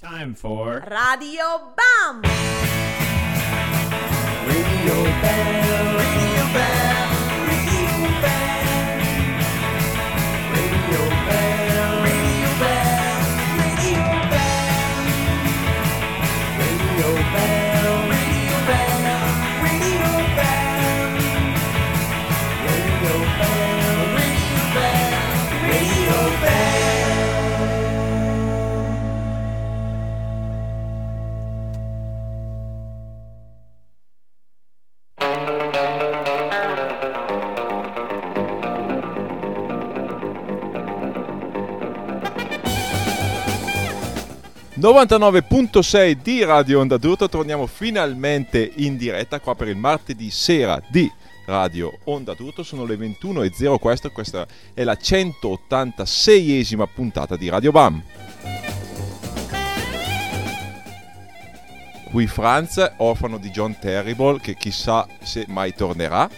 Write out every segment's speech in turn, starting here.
time for Radio Bam! Radio Bam, ...99.6 di Radio Onda d'Urto, torniamo finalmente in diretta qua per il martedì sera di Radio Onda d'Urto, sono le 21.04, questa, questa è la 186esima puntata di Radio Bam. Qui Franz, orfano di John Terrible, che chissà se mai tornerà,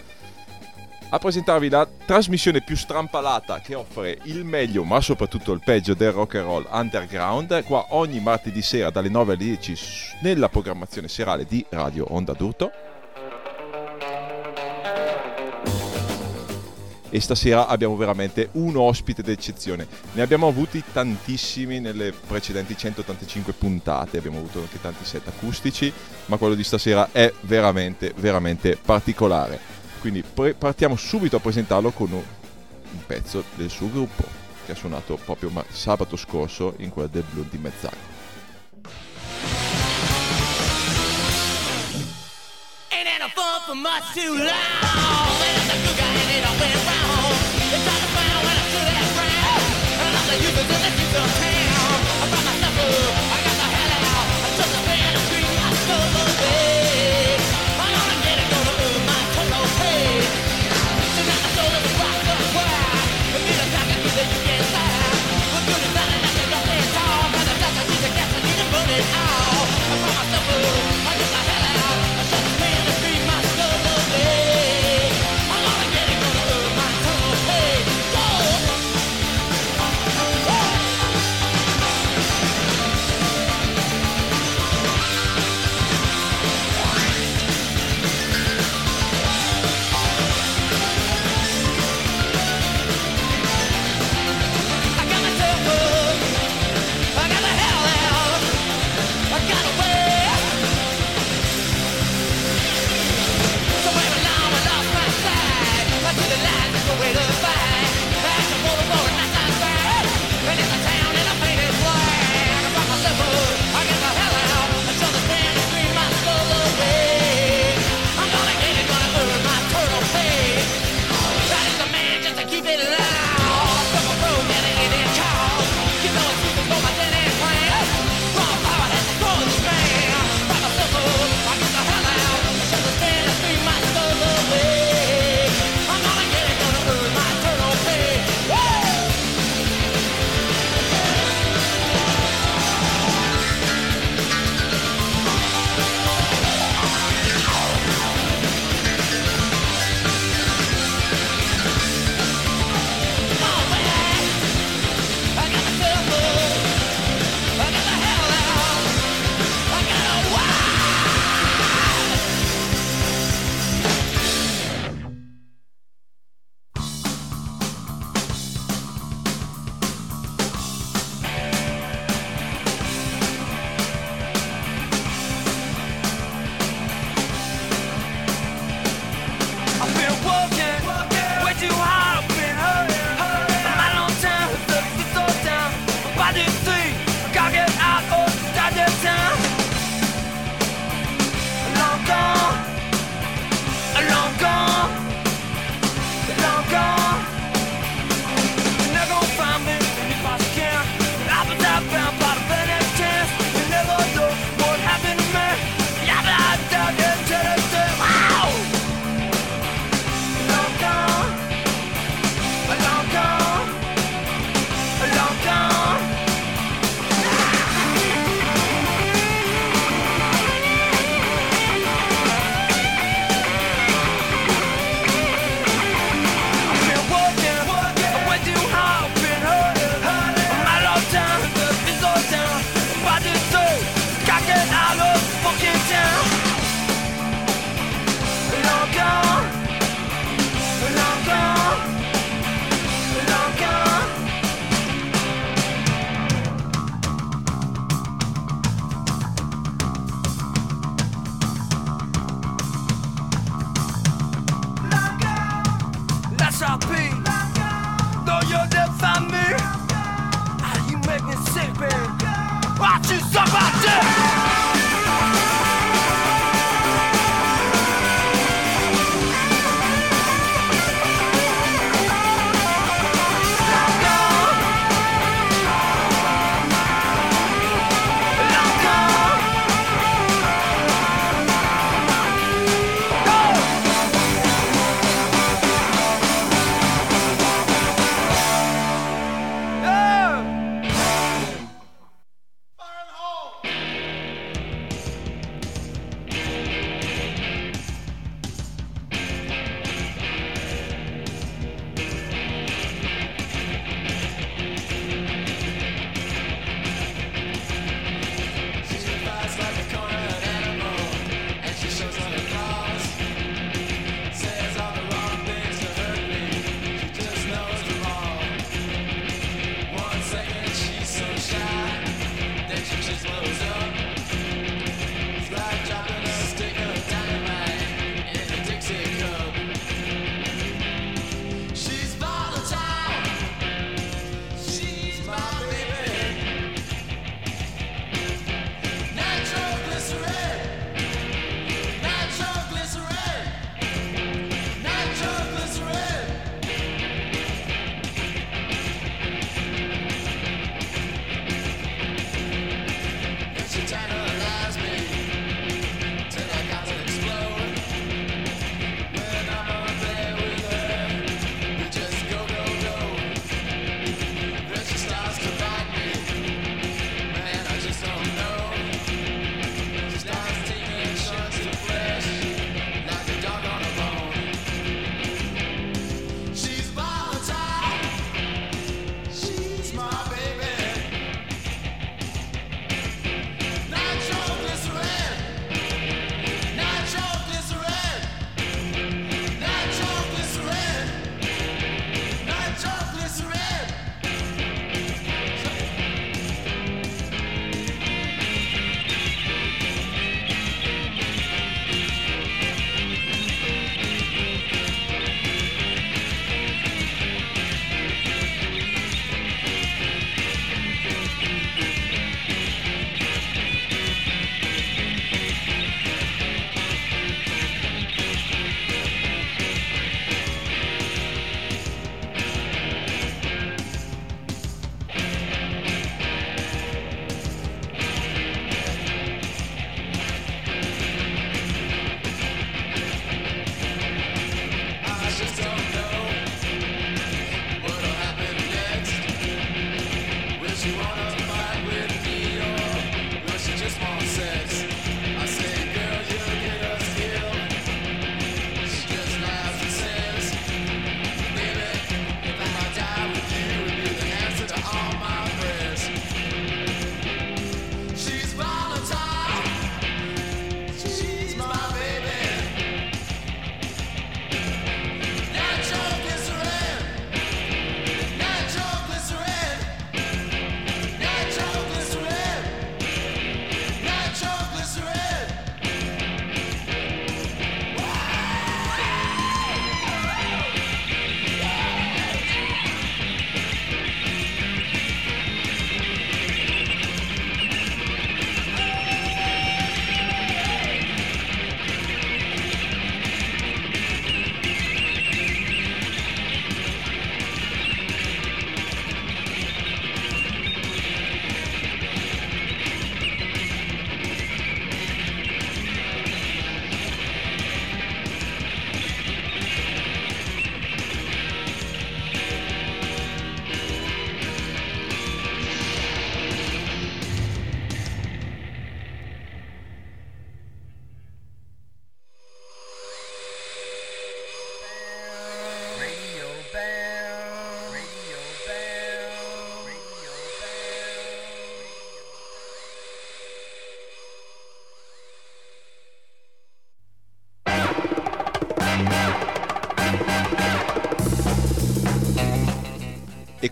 a presentarvi la trasmissione più strampalata che offre il meglio ma soprattutto il peggio del rock and roll underground. Qua ogni martedì sera dalle 9 alle 10 s- nella programmazione serale di Radio Onda d'Urto. E stasera abbiamo veramente un ospite d'eccezione. Ne abbiamo avuti tantissimi nelle precedenti 185 puntate. Abbiamo avuto anche tanti set acustici ma quello di stasera è veramente veramente particolare quindi pre- partiamo subito a presentarlo con un, un pezzo del suo gruppo che ha suonato proprio ma- sabato scorso in quella del Blu di Mezzacco. Ain't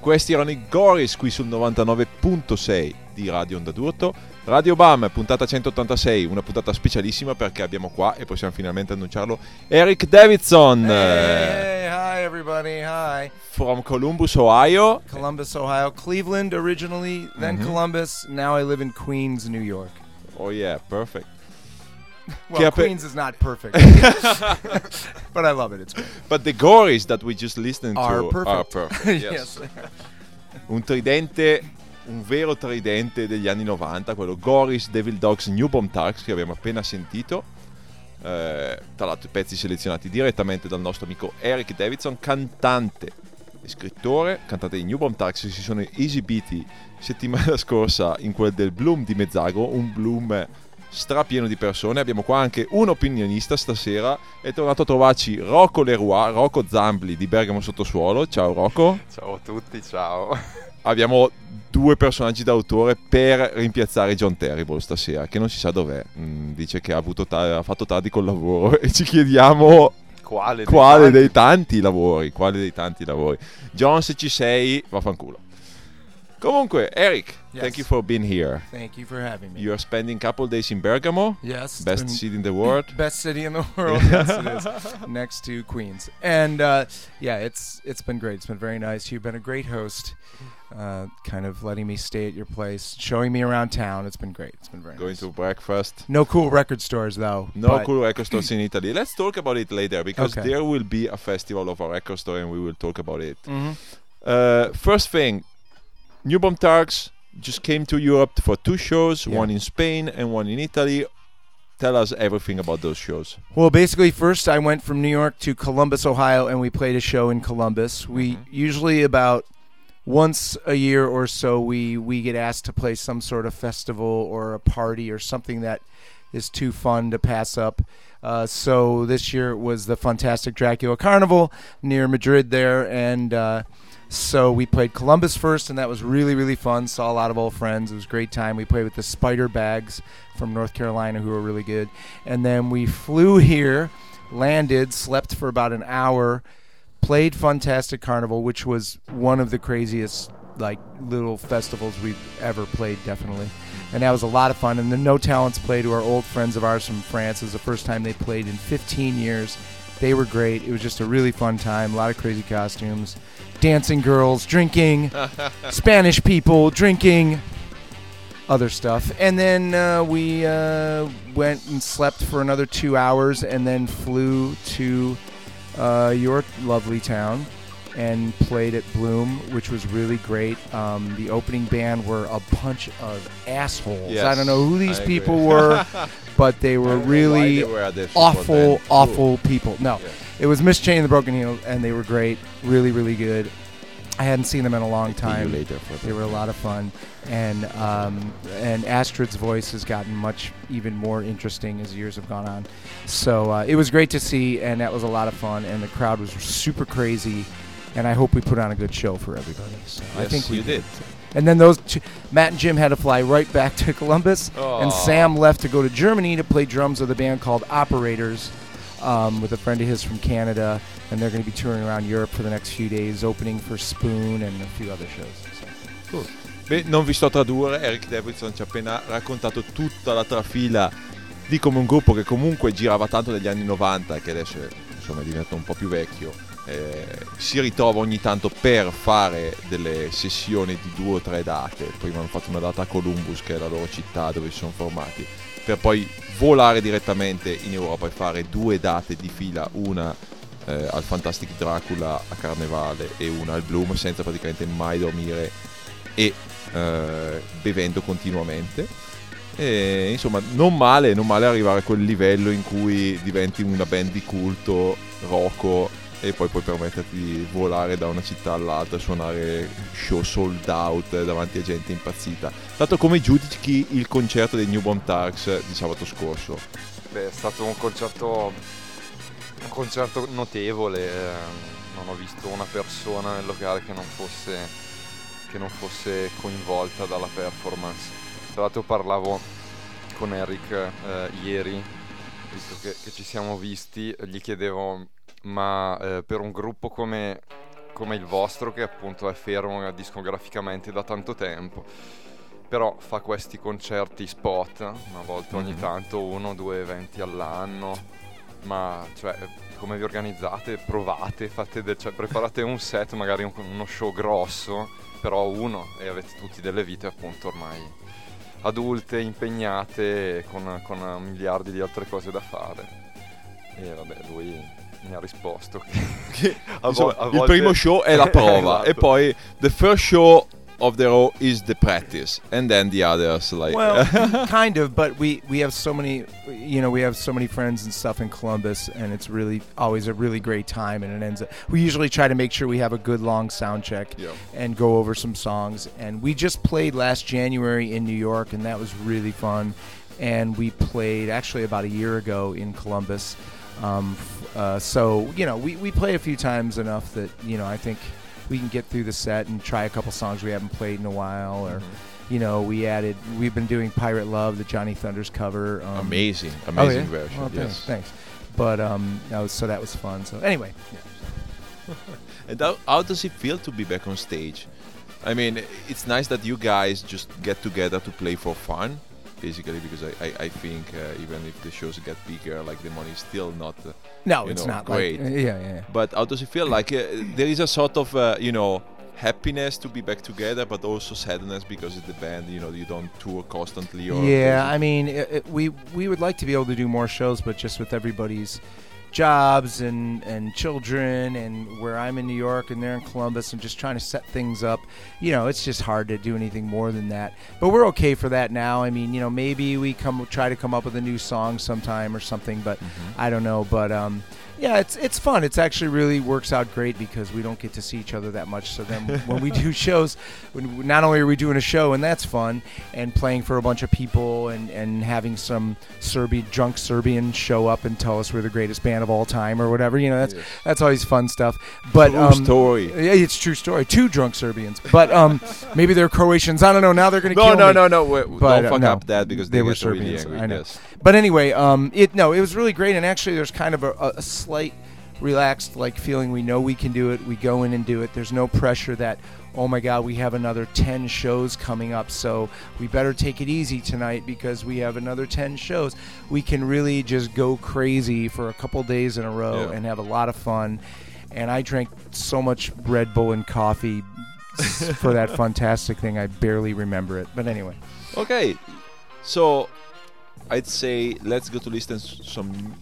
questi erano i Goris qui sul 99.6 di Radio Onda d'Urto. Radio Bam, puntata 186, una puntata specialissima perché abbiamo qua, e possiamo finalmente annunciarlo, Eric Davidson Hey, hi everybody. Hi. from Columbus, Ohio. Columbus, Ohio. Cleveland originally, then Mm-hmm. Columbus. Now I live in Queens, New York. Oh yeah, perfect. Well, appe- Queens is not perfect. but I love it. It's great. But the Goris that we just listened Are to perfect. are perfect. yes. un tridente, un vero tridente degli anni 90, quello Goris Devil Dogs New Bomb Tarks che abbiamo appena sentito. Eh, tra l'altro pezzi selezionati direttamente dal nostro amico Eric Davidson, cantante e scrittore, cantante di New Bomb che si sono esibiti settimana scorsa in quel del Bloom di Mezzago, un Bloom strapieno di persone. Abbiamo qua anche un opinionista stasera, è tornato a trovarci Rocco Leroy, Rocco Zambli di Bergamo Sottosuolo. Ciao Rocco Ciao a tutti, ciao. abbiamo due personaggi d'autore per rimpiazzare John Terrible stasera, che non si sa dov'è. Mm, dice che ha, avuto ta- ha fatto tardi col lavoro e ci chiediamo Quale? dei quale tanti? dei tanti lavori. Quale dei tanti lavori. John, se ci sei, vaffanculo. Comunque, Eric, Yes. thank you for being here. Thank you for having me. You are spending a couple days in Bergamo, yes. best city in the world. Best city in the world. yes, it is. Next to Queens. And uh, yeah, it's it's been great. It's been very nice. You've been a great host. Uh, kind of letting me stay at your place, showing me around town. It's been great. It's been very Going nice. to breakfast. No cool record stores though. No cool record stores in Italy. Let's talk about it later because Okay. there will be a festival of a record store and we will talk about it. Mhm. Uh, first thing, New Bomb Turks just came to Europe for two shows, Yeah. one in Spain and one in Italy. Tell us everything about those shows. Well, basically, first I went from New York to Columbus, Ohio, and we played a show in Columbus. We usually about once a year or so we we get asked to play some sort of festival or a party or something that is too fun to pass up. Uh, so this year it was the Fantastic Dracula Carnival near Madrid there, and uh, so we played Columbus first, and that was really really fun. Saw a lot of old friends. It was a great time. We played with the Spider Bags from North Carolina, who were really good, and then we flew here, landed, slept for about an hour, played Fantastic Carnival, which was one of the craziest like little festivals we've ever played, definitely. And that was a lot of fun. And the No Talents played, who are old friends of ours from France. It was the first time they played in 15 years. They were great. It was just a really fun time. A lot of crazy costumes, dancing girls, drinking, Spanish people drinking, other stuff. And then uh, we uh, went and slept for another two hours, and then flew to uh, your lovely town and played at Bloom, which was really great. Um, the opening band were a bunch of assholes. I don't know who these I agree. people were, but they were don't know why really they were awful, awful people. No. It was Miss Chain and the Broken Heel, and they were great, really, really good. I hadn't seen them in a long time. They were a lot of fun, and um, and Astrid's voice has gotten much even more interesting as years have gone on. So uh, it was great to see, and that was a lot of fun, and the crowd was super crazy, and I hope we put on a good show for everybody. So I Yes, think we you did. And then those two, Matt and Jim had to fly right back to Columbus, and Sam left to go to Germany to play drums with a band called Operators, um, with a friend of his from Canada, and they're going to be touring around Europe for the next few days, opening for Spoon and a few other shows. So. Beh, non vi sto a tradurre, Eric Davidson ci ha appena raccontato tutta la trafila di come un gruppo che comunque girava tanto negli anni 90 e che adesso insomma, è diventato un po' più vecchio, eh, si ritrova ogni tanto per fare delle sessioni di due o tre date. Prima hanno fatto una data a Columbus, che è la loro città dove si sono formati, per poi volare direttamente in Europa e fare due date di fila, una eh, al Fantastic Dracula a Carnevale e una al Bloom senza praticamente mai dormire e eh, bevendo continuamente. E, insomma, non male, non male arrivare a quel livello in cui diventi una band di culto, rocco, e poi puoi permetterti di volare da una città all'altra, suonare show sold out davanti a gente impazzita. Dato come giudichi il concerto dei New Bomb Tarks di sabato scorso? Beh, è stato un concerto, un concerto notevole. eh, non ho visto una persona nel locale che non fosse, che non fosse coinvolta dalla performance. Tra l'altro parlavo con Eric eh, ieri, visto che, che ci siamo visti, gli chiedevo ma eh, per un gruppo come, come il vostro che appunto è fermo discograficamente da tanto tempo. Però fa questi concerti spot, una volta ogni Mhm. tanto, uno o due eventi all'anno. Ma cioè, come vi organizzate? Provate, fate del- cioè, preparate un set, magari un- uno show grosso, però uno, e avete tutti delle vite appunto ormai adulte, impegnate, con, con miliardi di altre cose da fare. E vabbè, lui mi ha risposto che a vo- Insomma, a il primo show è la prova Esatto. e poi the first show of the row is the practice and then the others like Well, kind of, but we we have so many, you know, we have so many friends and stuff in Columbus, and it's really always a really great time. And it ends. Up, we usually try to make sure we have a good long sound check Yeah. and go over some songs. And we just played last January in New York, and that was really fun. And we played actually about a year ago in Columbus. Um, uh, so you know, we we play a few times enough that you know I think we can get through the set and try a couple songs we haven't played in a while or you know we added we've been doing pirate love the johnny thunders cover um, amazing oh, amazing yeah? version Well, thanks, yes. thanks. But um that was, so that was fun. So anyway. And how, how does it feel to be back on stage? I mean it's nice that you guys just get together to play for fun basically because i, I, I think uh, even if the shows get bigger like the money is still not uh, no it's know, not great. like yeah yeah But how does it feel? Like uh, there is a sort of uh, you know happiness to be back together, but also sadness because it's the band. You know, you don't tour constantly. Or yeah i mean it, it, we we would like to be able to do more shows but just with everybody's jobs and and children and where i'm in new york and they're in columbus and just trying to set things up. You know it's just hard to do anything more than that. But we're okay for that now. I mean you know maybe we come try to come up with a new song sometime or something but i don't know. But um yeah, it's it's fun. It's actually really works out great because we don't get to see each other that much. So then when we do shows, when not only are we doing a show and that's fun, and playing for a bunch of people and, and having some Serbian drunk Serbian show up and tell us we're the greatest band of all time or whatever. You know, that's Yes. that's always fun stuff. But True um, story. Yeah, it's true story. Two drunk Serbians, but um, maybe they're Croatians. I don't know. Now they're gonna No, kill no, me. no, no. we- But, don't uh, fuck no. up that because They they, were get really Serbians, angry. I know. Yes. But anyway, um, it no, it was really great, and actually, there's kind of a, a, a slight relaxed like feeling. We know we can do it. We go in and do it. There's no pressure that oh my god, we have another ten shows coming up, so we better take it easy tonight because we have another ten shows. We can really just go crazy for a couple days in a row Yeah. and have a lot of fun. And I drank so much Red Bull and coffee for that fantastic thing. I barely remember it, but anyway. Okay, so I'd say let's go to listen some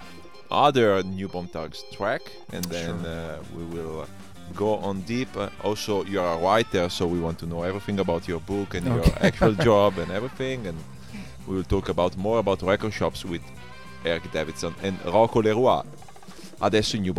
other New Bomb Turks track, and then uh, we will go on deep. Uh, also, you are a writer, so we want to know everything about your book and your actual job and everything, and we will talk about more about record shops with Eric Davidson and Rocco Leroy. Adesso New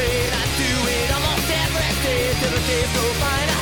I do it almost every day till the so fine.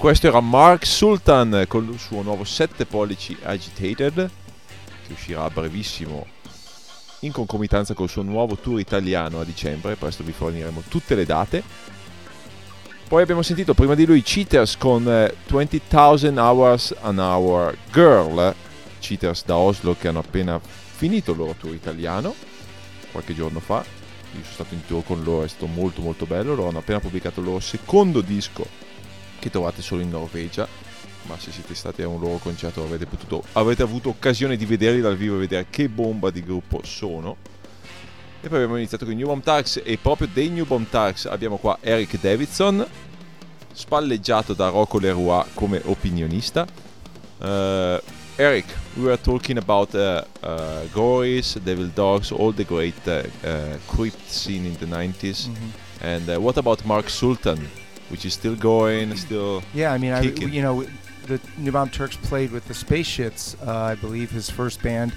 Questo era Mark Sultan con il suo nuovo 7 pollici Agitated, che uscirà a brevissimo in concomitanza col suo nuovo tour italiano a dicembre. Presto vi forniremo tutte le date. Poi abbiamo sentito prima di lui Cheaters con eh, 20,000 Hours an Hour Girl. Cheaters da Oslo che hanno appena finito il loro tour italiano qualche giorno fa. Io sono stato in tour con loro, è stato molto molto bello. Loro hanno appena pubblicato il loro secondo disco che trovate solo in Norvegia. Ma se siete stati a un loro concerto avete, potuto, avete avuto occasione di vederli dal vivo e vedere che bomba di gruppo sono. E poi abbiamo iniziato con i New Bomb Tarks e proprio dei New Bomb Tarks abbiamo qua Eric Davidson, spalleggiato da Rocco Leroy come opinionista. Uh, Eric, we were talking about uh, uh, Gories, Devil Dogs, all the great uh, crypt scene in the 90s. Mm-hmm. And what about Mark Sultan, which is still going, still... Yeah, I mean, I, you know, the New Bomb Turks played with the Space Shits, uh, I believe, his first band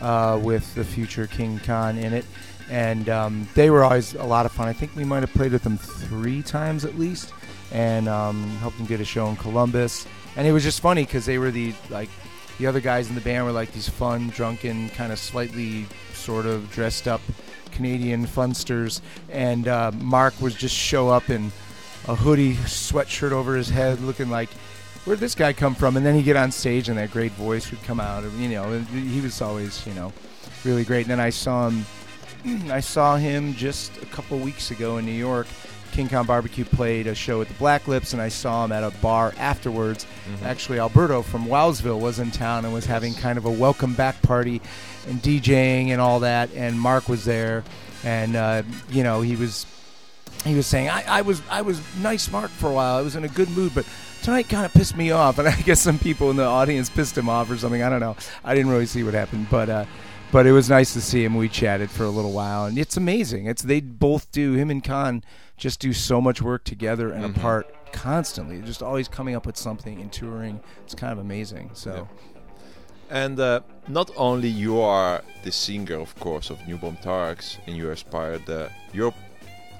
uh, with the future King Khan in it. And um, they were always a lot of fun. I think we might have played with them three times at least and um, helped them get a show in Columbus. And it was just funny because they were the, like, the other guys in the band were like these fun, drunken, kind of slightly sort of dressed up Canadian funsters. And uh, Mark would just show up in a hoodie, sweatshirt over his head, looking like, where'd this guy come from? And then he'd get on stage and that great voice would come out. You know, and he was always, you know, really great. And then I saw him, I saw him just a couple weeks ago in New York. King Khan Barbecue played a show at the Black Lips, and I saw him at a bar afterwards. Actually, Alberto from Wowsville was in town and was having kind of a welcome back party and DJing and all that. And Mark was there, and uh, you know he was he was saying I, I was I was nice Mark for a while. I was in a good mood, but tonight kind of pissed me off. And I guess some people in the audience pissed him off or something. I don't know. I didn't really see what happened, but uh, but it was nice to see him. We chatted for a little while, and it's amazing. It's they both do him and Khan just do so much work together and apart constantly. They're just always coming up with something and touring. It's kind of amazing. So. And uh, not only you are the singer, of course, of New Bomb Turks, and you inspired uh, your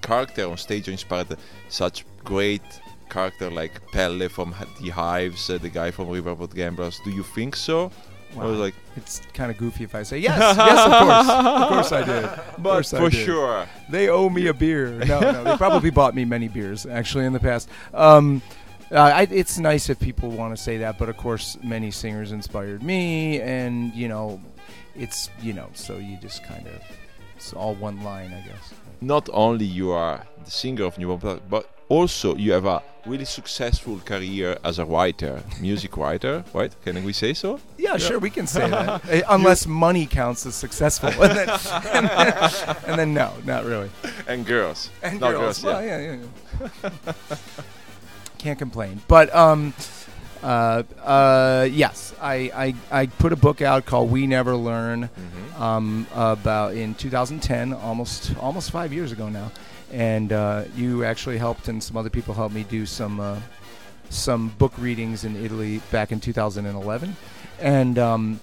character on stage inspired such great character like Pelle from the Hives, uh, the guy from Riverboat Gamblers. Do you think so? I was like, It's kind of goofy if I say yes. yes, of course, of course I did. Of but course I for did. sure. They owe me a beer. No, no, they probably bought me many beers actually in the past. Um, uh, I, it's nice if people want to say that, but of course, many singers inspired me, and you know, it's you know, so you just kind of it's all one line, I guess. Not only you are the singer of New Bomb Turks, but also you have a really successful career as a writer, music writer, right? Can we say so? Yeah, sure, we can say that, Uh, unless money counts as successful, and then, and then, and then no, not really. And girls. and Not girls. girls, well, yeah, yeah. yeah. Can't complain. But um, uh, uh, yes, I, I I put a book out called We Never Learn Mhm. um, about in 2010, almost almost five years ago now, and uh, you actually helped and some other people helped me do some uh, some book readings in Italy back in 2011, and um,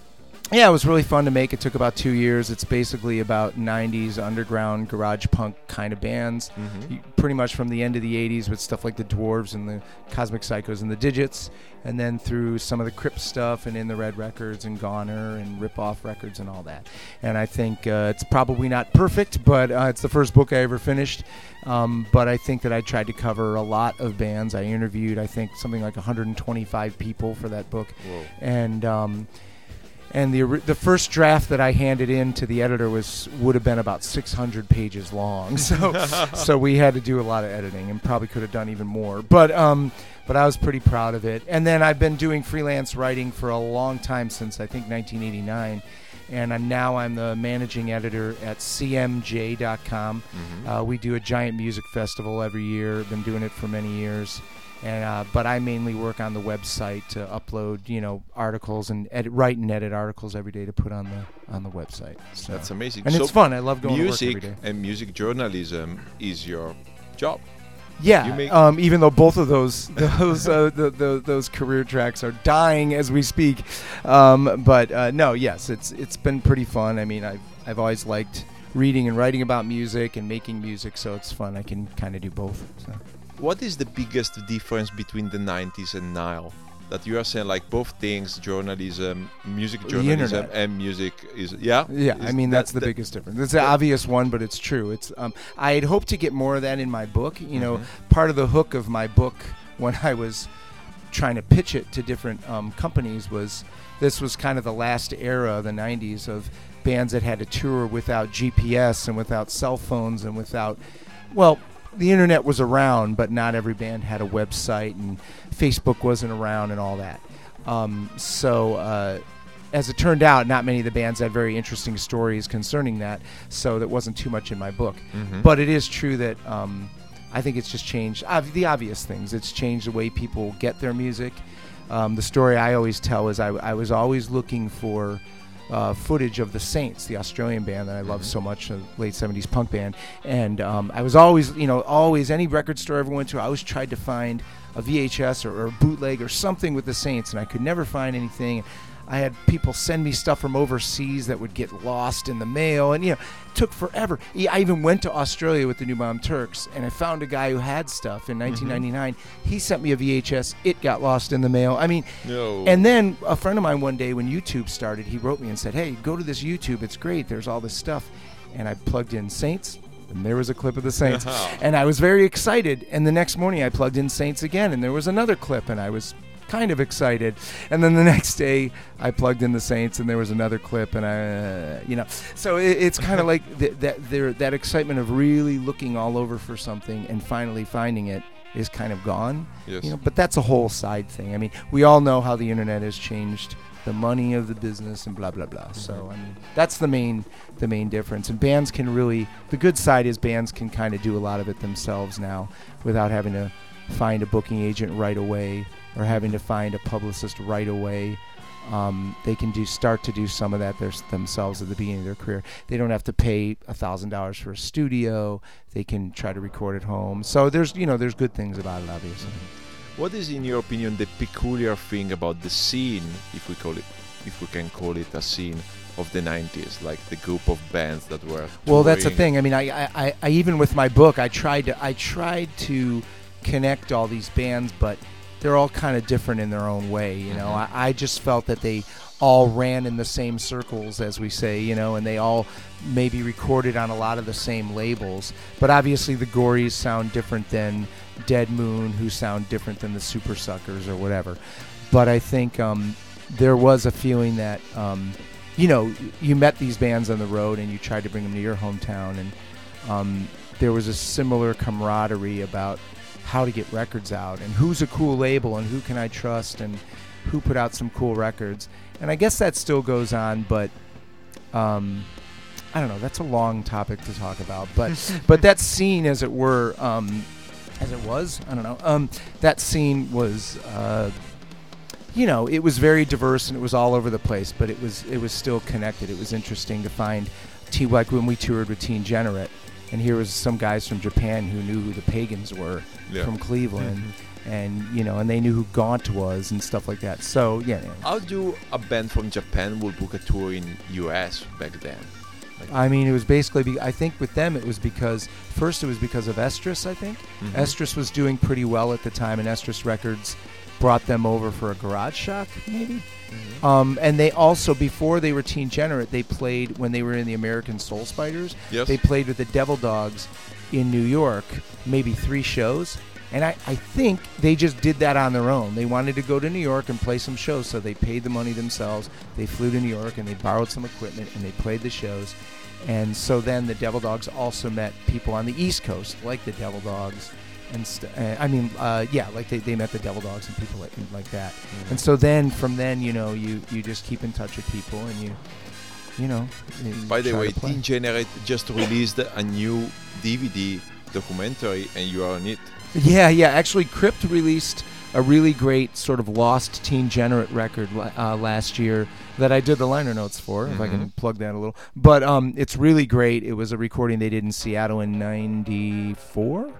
yeah, it was really fun to make. It took about two years. It's basically about 90s underground garage punk kind of bands, Mhm. you- pretty much from the end of the 80s with stuff like the Dwarves and the Cosmic Psychos and the Didjits, and then through some of the Crypt stuff and In the Red Records and Goner and Rip Off Records and all that. And I think uh, it's probably not perfect, but uh, it's the first book I ever finished. Um, but I think that I tried to cover a lot of bands. I interviewed, I think, something like 125 people for that book Whoa. and um, and the the first draft that I handed in to the editor was would have been about 600 pages long. So so we had to do a lot of editing and probably could have done even more. But um, but I was pretty proud of it. And then I've been doing freelance writing for a long time since I think 1989. And I'm now I'm the managing editor at CMJ.com. Mhm. Uh, we do a giant music festival every year. Been doing it for many years, and uh, but I mainly work on the website to upload, you know, articles and edit, write and edit articles every day to put on the on the website. So. That's amazing. and so it's fun. I love going music to work every day. and music journalism is your job. Yeah, um, even though both of those those uh, the, the, those career tracks are dying as we speak, um, but uh, no, yes, it's it's been pretty fun. I mean, I've I've always liked reading and writing about music and making music, so it's fun. I can kind of do both. So. What is the biggest difference between the 90s and now? That you are saying like both things, journalism, music journalism, and music is yeah. Yeah, I Is mean that that's the the- biggest difference. It's an obvious one, but it's true. It's um, I had hoped to get more of that in my book. You know, Mm-hmm. part of the hook of my book when I was trying to pitch it to different um, companies was this was kind of the last era of the '90s of bands that had to tour without GPS and without cell phones and without, well, the internet was around, but not every band had a website and Facebook wasn't around and all that. Um, so. Uh, as it turned out, not many of the bands had very interesting stories concerning that, so that wasn't too much in my book. Mhm. But it is true that um, I think it's just changed ob- the obvious things. It's changed the way people get their music. Um, the story I always tell is I, I was always looking for uh, footage of the Saints, the Australian band that I love so much, a late '70s punk band, and um, I was always, you know, always any record store I ever went to, I always tried to find a VHS or, or a bootleg or something with the Saints, and I could never find anything. I had people send me stuff from overseas that would get lost in the mail, and you know, it took forever. I even went to Australia with the New Bomb Turks, and I found a guy who had stuff in mm-hmm. 1999. He sent me a VHS. It got lost in the mail. I mean, No. and then a friend of mine one day when YouTube started, he wrote me and said, "Hey, go to this YouTube. It's great. There's all this stuff." And I plugged in Saints, and there was a clip of the Saints, and I was very excited. And the next morning, I plugged in Saints again, and there was another clip, and I was kind of excited. And then the next day, I plugged in the Saints, and there was another clip, and I, uh, you know, so it, it's kind of like th- that there that excitement of really looking all over for something and finally finding it is kind of gone. Yes. You know, but that's a whole side thing. I mean, we all know how the internet has changed the money of the business and blah blah blah. So I mean, that's the main the main difference. And bands can really the good side is bands can kind of do a lot of it themselves now without having to find a booking agent right away or having to find a publicist right away. Um, they can do start to do some of that their, themselves at the beginning of their career. They don't have to pay a thousand dollars for a studio. They can try to record at home. So there's you know there's good things about it obviously. What is, in your opinion, the peculiar thing about the scene, if we call it, if we can call it a scene of the '90s, like the group of bands that were? Well, that's the thing. I mean, I, I, I even with my book, I tried to I tried to connect all these bands, but they're all kind of different in their own way. You know, I, I just felt that they all ran in the same circles, as we say. You know, and they all maybe recorded on a lot of the same labels. But obviously, the Gories sound different than Dead Moon, who sound different than the Super Suckers or whatever. But I think um, there was a feeling that. Um, you know, you met these bands on the road and you tried to bring them to your hometown, and um, there was a similar camaraderie about how to get records out and who's a cool label and who can I trust and who put out some cool records. And I guess that still goes on, but um, I don't know. That's a long topic to talk about, but but that scene, as it were, um, as it was, I don't know. Um, that scene was. Uh, you know, it was very diverse and it was all over the place, but it was it was still connected. It was interesting to find, T like when we toured with Teen Generate, and here was some guys from Japan who knew who the Pagans were Yeah. from Cleveland, and you know, and they knew who Gaunt was and stuff like that. So yeah, yeah. How do a band from Japan would book a tour in US back then? Like, I mean, it was basically. Be, I think with them, it was because first it was because of Estrus. I think Mhm. Estrus was doing pretty well at the time, and Estrus Records brought them over for a garage shock, maybe. Um, and they also, before they were Teen Generate, they played when they were in the American Soul Spiders. Yes. They played with the Devil Dogs in New York, maybe three shows. And I, I think they just did that on their own. They wanted to go to New York and play some shows, so they paid the money themselves. They flew to New York and they borrowed some equipment and they played the shows. And so then the Devil Dogs also met people on the East Coast, like the Devil Dogs. And st- uh, I mean, uh, yeah, like they, they met the Devil Dogs and people like, like that. And so then from then, you know, you, you just keep in touch with people and you, you know. you By the way. Teen Generate just released a new DVD documentary, and you are on it. Yeah, yeah. Actually, Crypt released a really great sort of lost teen generate record uh, last year that I did the liner notes for, if I can plug that a little. But um, it's really great. It was a recording they did in Seattle in '94,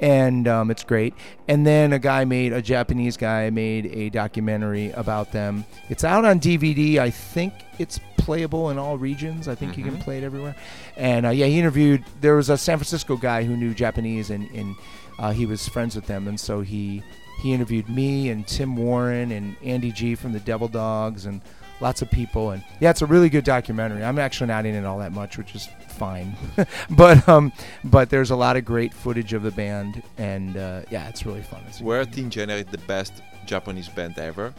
and um, it's great. And then a guy made a Japanese guy made a documentary about them. It's out on DVD. I think it's playable in all regions. I think you can play it everywhere. And uh, yeah, he interviewed. There was a San Francisco guy who knew Japanese and. and uh, he was friends with them, and so he he interviewed me and Tim Warren and Andy G from the Devil Dogs and lots of people. And yeah, it's a really good documentary. I'm actually not in it all that much, which is fine. but um, but there's a lot of great footage of the band, and uh, yeah, it's really fun. It's Were Teen Generate the best Japanese band ever?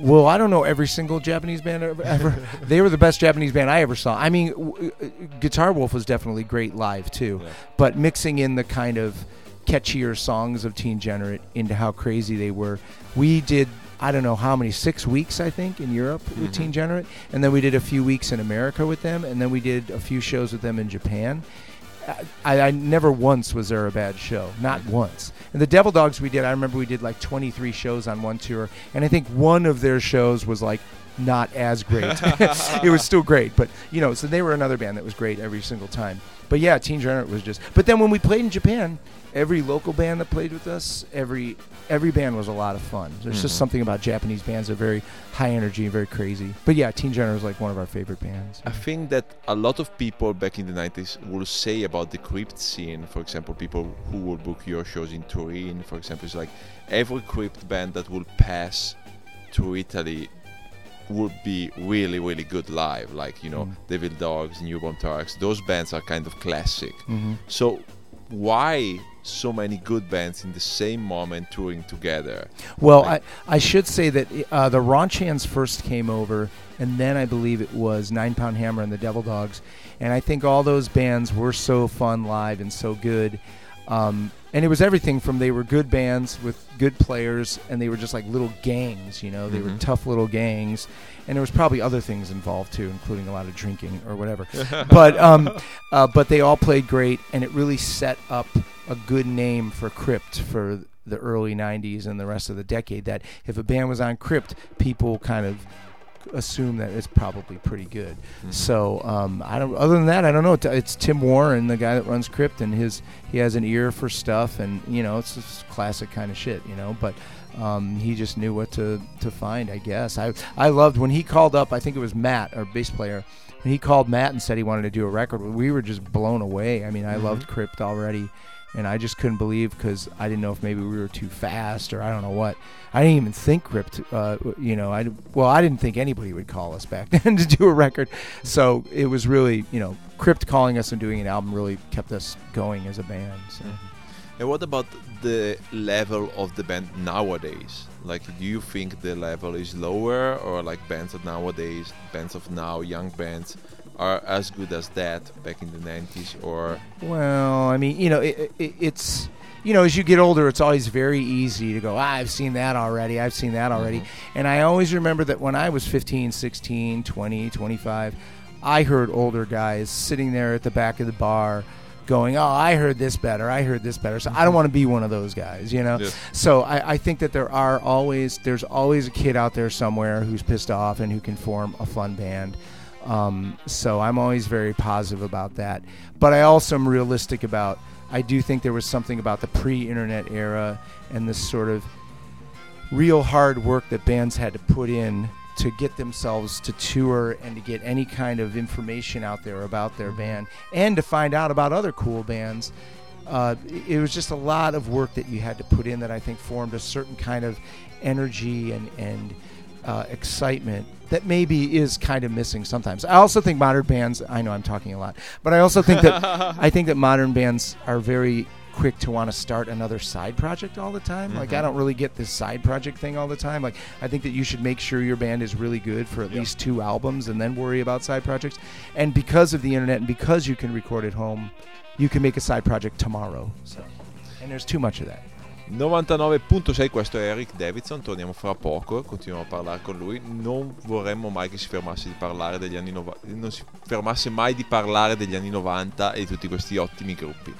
Well, I don't know every single Japanese band ever. ever. they were the best Japanese band I ever saw. I mean, w- uh, Guitar Wolf was definitely great live too, Yeah. but mixing in the kind of catchier songs of Teen Generate into how crazy they were, we did. I don't know how many six weeks I think in Europe with mm-hmm. Teen Generate, and then we did a few weeks in America with them, and then we did a few shows with them in Japan. I, I never once was there a bad show, not once. And the Devil Dogs we did, I remember we did like 23 shows on one tour, and I think one of their shows was like not as great. it was still great, but you know, so they were another band that was great every single time. But yeah, Teen Generate was just. But then when we played in Japan, every local band that played with us, every every band was a lot of fun. There's just something about Japanese bands that are very high energy and very crazy. But yeah, Teen Generate was like one of our favorite bands. I think that a lot of people back in the 90s will say about the crypt scene, for example, people who will book your shows in Turin, for example, it's like every crypt band that will pass to Italy would be really, really good live. Like, you know, Mm. Devil Dogs, New Bomb Turks, those bands are kind of classic. Mm-hmm. So, why so many good bands in the same moment touring together? Well, Like- I, I should say that uh, the Raunch Hands first came over, and then I believe it was Nine Pound Hammer and the Devil Dogs, and I think all those bands were so fun live and so good. Um, and it was everything from they were good bands with good players, and they were just like little gangs, you know, they were Mhm. tough little gangs, and there was probably other things involved too, including a lot of drinking or whatever. but um, uh, but they all played great, and it really set up a good name for Crypt for the early '90s and the rest of the decade. That if a band was on Crypt, people kind of assume that it's probably pretty good. So um, I don't. Other than that, I don't know. It's- It's Tim Warren, the guy that runs Crypt, and his he has an ear for stuff, and you know, it's just classic kind of shit, you know. But um, he just knew what to to find, I guess. I I loved when he called up. I think it was Matt, our bass player. When he called Matt and said he wanted to do a record, we were just blown away. I mean, I loved Crypt already, and I just couldn't believe because I didn't know if maybe we were too fast or I don't know what. I didn't even think Crypt. Uh, you know, I well, I didn't think anybody would call us back then to do a record. So it was really, you know, Crypt calling us and doing an album really kept us going as a band. So. And what about the level of the band nowadays? Like, do you think the level is lower, or like bands of nowadays, bands of now, young bands, are as good as that back in the 90s? Or Well, I mean, you know, it, it, it's you know, as you get older, it's always very easy to go, ah, I've seen that already. I've seen that already. And I always remember that when I was 15, 16, 20, 25, I heard older guys sitting there at the back of the bar going, oh, I heard this better. I heard this better. So I don't want to be one of those guys, you know? Yes. So I, I think that there are always, there's always a kid out there somewhere who's pissed off and who can form a fun band. Um, so I'm always very positive about that. But I also am realistic about. I do think there was something about the pre-internet era and this sort of real hard work that bands had to put in to get themselves to tour and to get any kind of information out there about their band and to find out about other cool bands. Uh, it was just a lot of work that you had to put in that I think formed a certain kind of energy and and uh, excitement that maybe is kind of missing sometimes. I also think modern bands. I know I'm talking a lot, but I also think that I think that modern bands are very quick to want to start another side project all the time. Like I don't really get this side project thing all the time. Like I think that you should make sure your band is really good for at least two albums and then worry about side projects. And because of the internet and because you can record at home, you can make a side project tomorrow. So and there's too much of that. 99.6 questo è Eric Davidson, torniamo fra poco, continuiamo a parlare con lui. Non vorremmo mai che si fermasse di parlare degli anni 90, non si fermasse mai di parlare degli anni 90 e di tutti questi ottimi gruppi.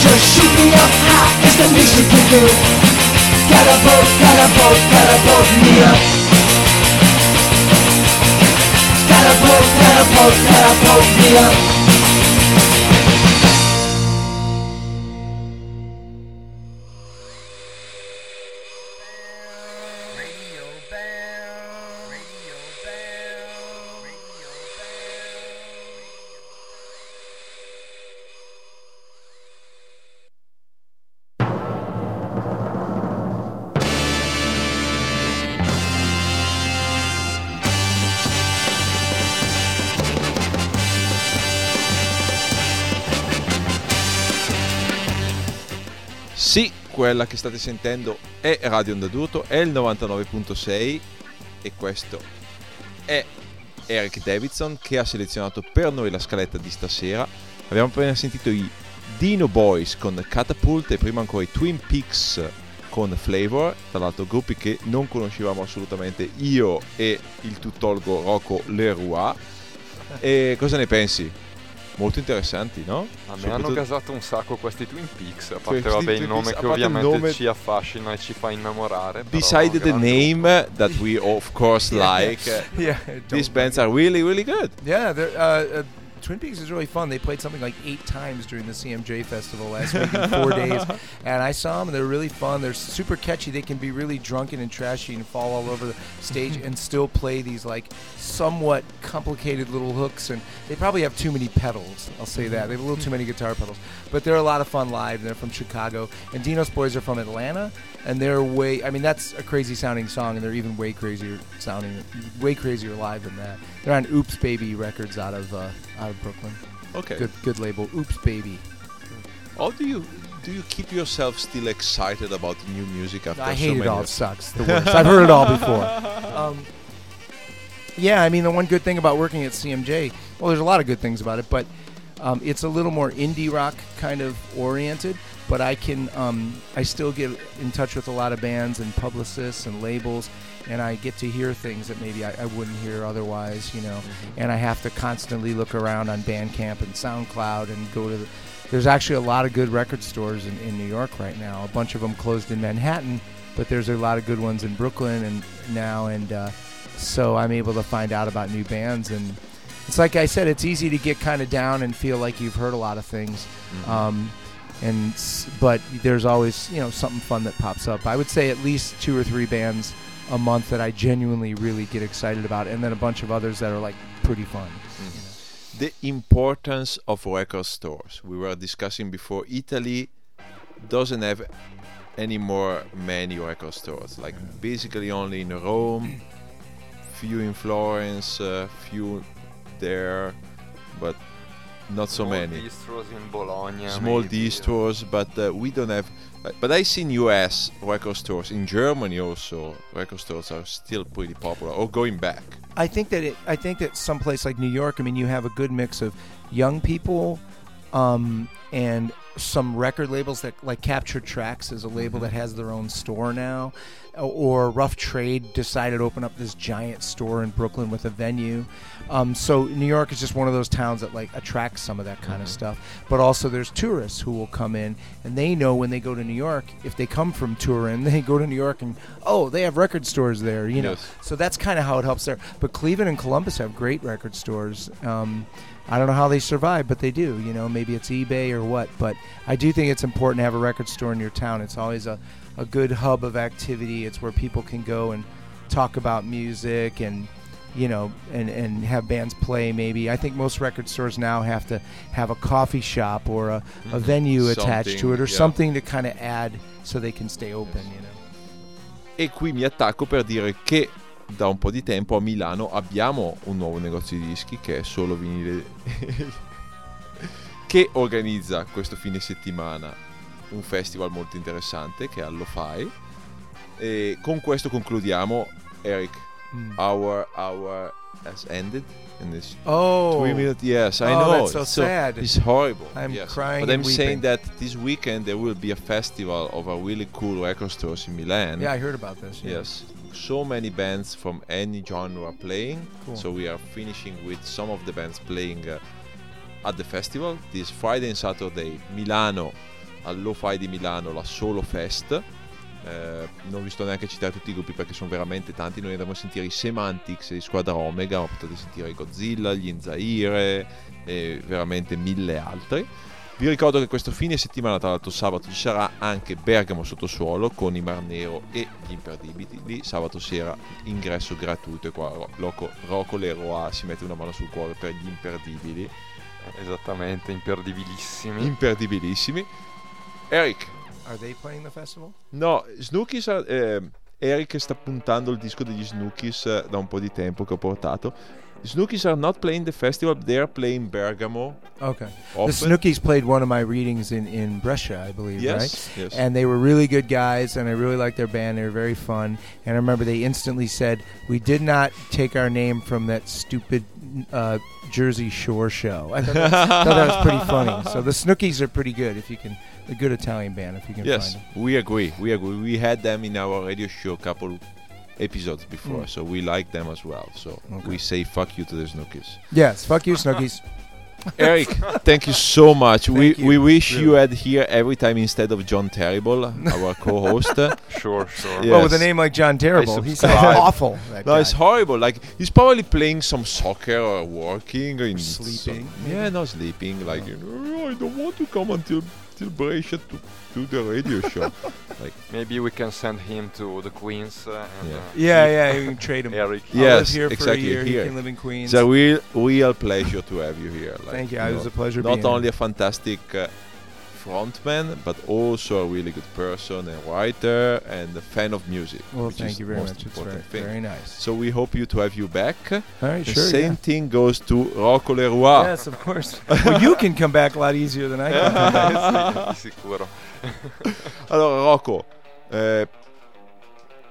Just shoot me up high. It's the least you can do. Catapult, catapult, catapult me up. Catapult, catapult, catapult me up. Quella che state sentendo è Radio Onda è il 99.6 e questo è Eric Davidson che ha selezionato per noi la scaletta di stasera. Abbiamo appena sentito i Dino Boys con Catapult e prima ancora i Twin Peaks con Flavor, tra l'altro gruppi che non conoscevamo assolutamente io e il tuttologo Rocco Leroy. E cosa ne pensi? Molto interessanti, no? A me Soprattutto- hanno gasato un sacco questi Twin Peaks, a parte Questi vabbè, il nome Peaks, che parte ovviamente nome- ci affascina e ci fa innamorare. Beside the name that we of course like, Yeah. these don't- bands are really, really good. Yeah, they're, uh, uh, Twin Peaks is really fun. They played something like eight times during the CMJ festival last week in four days, and I saw them. and They're really fun. They're super catchy. They can be really drunken and trashy and fall all over the stage and still play these like somewhat complicated little hooks. And they probably have too many pedals. I'll say that they have a little too many guitar pedals. But they're a lot of fun live. They're from Chicago. And Dino's Boys are from Atlanta, and they're way. I mean, that's a crazy sounding song, and they're even way crazier sounding, way crazier live than that. They're on Oops Baby Records out of uh, out of Brooklyn. Okay. Good good label. Oops Baby. How do you do you keep yourself still excited about new music after I so it many all. It sucks. The worst. I've heard it all before. Um, yeah, I mean the one good thing about working at CMJ, well, there's a lot of good things about it, but um, it's a little more indie rock kind of oriented. But I can, um, I still get in touch with a lot of bands and publicists and labels, and I get to hear things that maybe I, I wouldn't hear otherwise, you know. And I have to constantly look around on Bandcamp and SoundCloud and go to the. There's actually a lot of good record stores in, in New York right now. A bunch of them closed in Manhattan, but there's a lot of good ones in Brooklyn and now, and uh, so I'm able to find out about new bands. And it's like I said, it's easy to get kind of down and feel like you've heard a lot of things. Um, and but there's always you know something fun that pops up. I would say at least two or three bands a month that I genuinely really get excited about, and then a bunch of others that are like pretty fun. The importance of record stores. We were discussing before. Italy doesn't have any more many record stores. Like basically only in Rome, few in Florence, uh, few there, but not so Small many. distros in Bologna. small maybe. distros, but uh, we don't have. But I seen U.S. record stores in Germany also. Record stores are still pretty popular or going back. I think that it. I think that someplace like New York. I mean, you have a good mix of young people, um, and some record labels that like Captured Tracks is a label that has their own store now, or Rough Trade decided to open up this giant store in Brooklyn with a venue. Um, so New York is just one of those towns that like attracts some of that kind of stuff. But also there's tourists who will come in and they know when they go to New York, if they come from Turin, they go to New York and oh they have record stores there, you know. Yes. So that's kind of how it helps there. But Cleveland and Columbus have great record stores. Um, I don't know how they survive, but they do. You know, maybe it's eBay or what. But I do think it's important to have a record store in your town. It's always a, a good hub of activity. It's where people can go and talk about music and you know and, and have bands play maybe i think most record stores now have to have a coffee shop or a, a mm-hmm. venue attached to it or yeah. something to kind of add so they can stay open you know E qui mi attacco per dire che da un po' di tempo a Milano abbiamo un nuovo negozio di dischi che è solo vinile che organizza questo fine settimana un festival molto interessante che è allo Fai e con questo concludiamo Eric Mm. our hour has ended in this oh Three minutes, yes, I Oh, know. that's so sad. It's horrible. I'm yes. crying But I'm and saying that this weekend there will be a festival of a really cool record stores in Milan. yeah i heard about this yeah. Yes. So many bands from any genre playing. Cool. So we are finishing with some of the bands playing uh, at the festival. This Friday and Saturday, Milano, all'O-Fi di Milano, la Solo Fest. Eh, non vi sto neanche a citare tutti i gruppi perché sono veramente tanti. Noi andremo a sentire i Semantics e i Squadra Omega, ma potete sentire i Godzilla, gli Inzaire e veramente mille altri. Vi ricordo che questo fine settimana, tra l'altro sabato, ci sarà anche Bergamo Sottosuolo con i Mar Nero e gli Imperdibili. Lì sabato sera ingresso gratuito e qua Ro- Rocco, Rocco Leroy si mette una mano sul cuore per gli Imperdibili. Esattamente, imperdibilissimi. Imperdibilissimi. Eric, are they playing the festival? No, Snookies, eh, Eric sta puntando il disco degli Snookies eh, da un po' di tempo che ho portato. Snookies are not playing the festival, they are playing Bergamo. okay the snookies played one of my readings in in brescia i believe right? Yes, yes. and they were really good guys and i really liked their band they were very fun. And i remember they instantly said we did not take our name from that stupid uh, jersey shore show. I thought that, thought that was pretty funny. So the snookies are pretty good if you can a good italian band if you can Yes, find them we agree. We agree. We had them in our radio show a couple episodes before, Mm. so we like them as well. So Okay. we say fuck you to the Snookies. yes fuck you snookies Eric, thank you so much. we you. we wish you had here every time instead of John Terrible, our co-host. Sure, sure. Yeah. well with a name like john terrible he's awful that no, guy. it's horrible. Like he's probably playing some soccer or working or in Sleeping, some- yeah, not sleeping. Like you know, I don't want to come until till Brescia to do the radio show. like Maybe we can send him to the Queens uh, and Yeah. uh, yeah yeah you can trade him Eric. I'll Yes, live here exactly, for a year here. he can live in queens It's a real real pleasure to have you here. Like, thank you know, it was a pleasure not being here. only a fantastic uh, frontman, but also a really good person, and writer, and a fan of music. Well, which thank is you very much. It's important very, thing. very nice. So we hope you to have you back. All right, The sure. same yeah. thing goes to Rocco Leroy. Yes, of course. well, you can come back a lot easier than I can. Sì, di sicuro. Allora, Rocco, eh,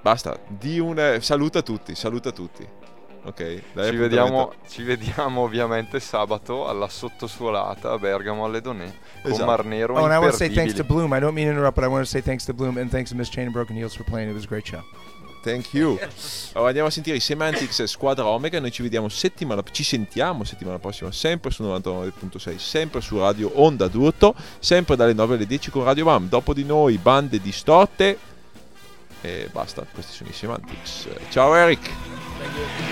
basta. Di un, saluta tutti, saluta tutti. Ok? Dai Ci vediamo, ci vediamo ovviamente sabato alla sottosuolata a Bergamo alle Donè con Esatto. Mar Nero Oh, and I want to say thanks to. Bloom. I don't mean to interrupt, but I want to say thanks to Bloom and thanks to Miss Chain and Broken Heels for playing. It was a great show. Thank you. Allora andiamo a sentire i Semantics e Squadra Omega. Noi ci vediamo settimana, ci sentiamo settimana prossima, sempre su 99.6, sempre su Radio Onda d'Urto, sempre dalle 9 alle 10 con Radio Bam. Dopo di noi, bande distorte. E basta, questi sono i Semantics. Ciao Eric. Thank you.